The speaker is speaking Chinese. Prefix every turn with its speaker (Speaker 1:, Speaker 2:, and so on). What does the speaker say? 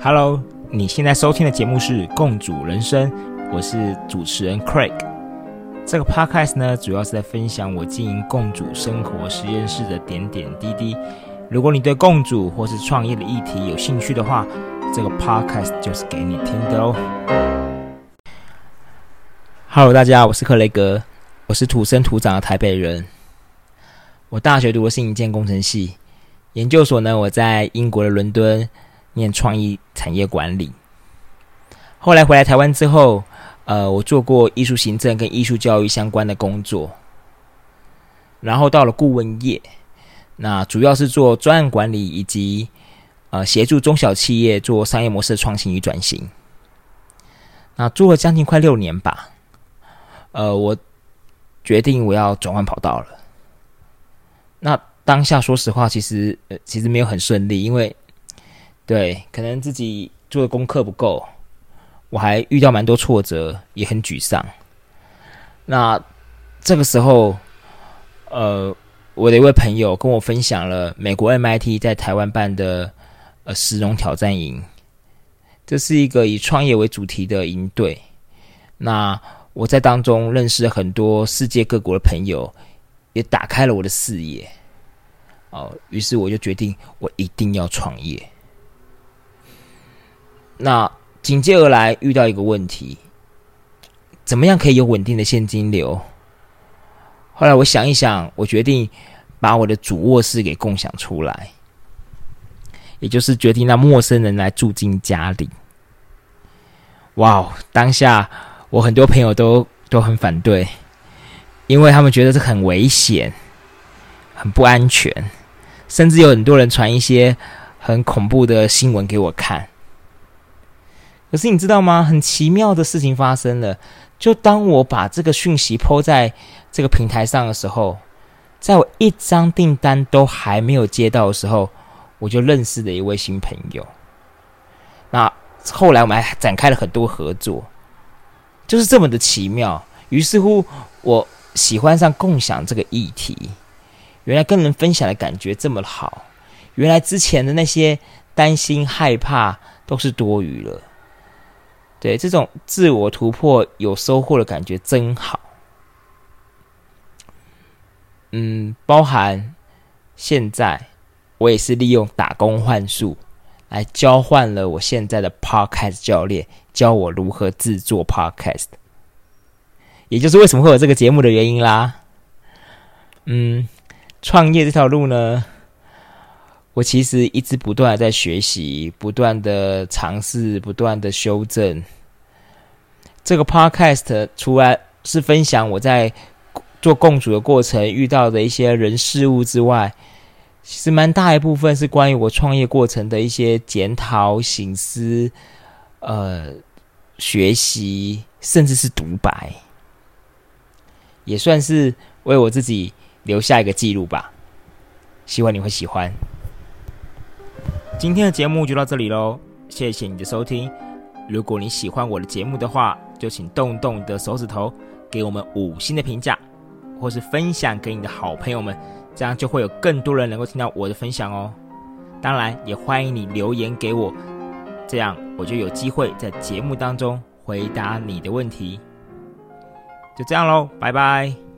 Speaker 1: Hello，你现在收听的节目是《共主人生》，我是主持人 Craig。这个 Podcast 呢，主要是在分享我经营共主生活实验室的点点滴滴。如果你对共主或是创业的议题有兴趣的话，这个 Podcast 就是给你听的哦。Hello，大家，我是克雷格，我是土生土长的台北人。我大学读的是硬件工程系，研究所呢，我在英国的伦敦。念创意产业管理，后来回来台湾之后，呃，我做过艺术行政跟艺术教育相关的工作，然后到了顾问业，那主要是做专案管理以及呃协助中小企业做商业模式创新与转型。那做了将近快六年吧，呃，我决定我要转换跑道了。那当下说实话，其实呃其实没有很顺利，因为。对，可能自己做的功课不够，我还遇到蛮多挫折，也很沮丧。那这个时候，呃，我的一位朋友跟我分享了美国 MIT 在台湾办的呃石龙挑战营，这是一个以创业为主题的营队。那我在当中认识了很多世界各国的朋友，也打开了我的视野。哦，于是我就决定，我一定要创业。那紧接而来遇到一个问题，怎么样可以有稳定的现金流？后来我想一想，我决定把我的主卧室给共享出来，也就是决定让陌生人来住进家里。哇哦，当下我很多朋友都都很反对，因为他们觉得这很危险、很不安全，甚至有很多人传一些很恐怖的新闻给我看。可是你知道吗？很奇妙的事情发生了。就当我把这个讯息抛在这个平台上的时候，在我一张订单都还没有接到的时候，我就认识了一位新朋友。那后来我们还展开了很多合作，就是这么的奇妙。于是乎，我喜欢上共享这个议题。原来跟人分享的感觉这么好，原来之前的那些担心害怕都是多余了。对这种自我突破有收获的感觉真好。嗯，包含现在我也是利用打工换术来交换了我现在的 Podcast 教练，教我如何制作 Podcast，也就是为什么会有这个节目的原因啦。嗯，创业这条路呢，我其实一直不断的在学习，不断的尝试，不断的修正。这个 podcast 除了是分享我在做共主的过程遇到的一些人事物之外，其实蛮大一部分是关于我创业过程的一些检讨、醒思、呃学习，甚至是独白，也算是为我自己留下一个记录吧。希望你会喜欢。今天的节目就到这里喽，谢谢你的收听。如果你喜欢我的节目的话，就请动动你的手指头，给我们五星的评价，或是分享给你的好朋友们，这样就会有更多人能够听到我的分享哦。当然，也欢迎你留言给我，这样我就有机会在节目当中回答你的问题。就这样喽，拜拜。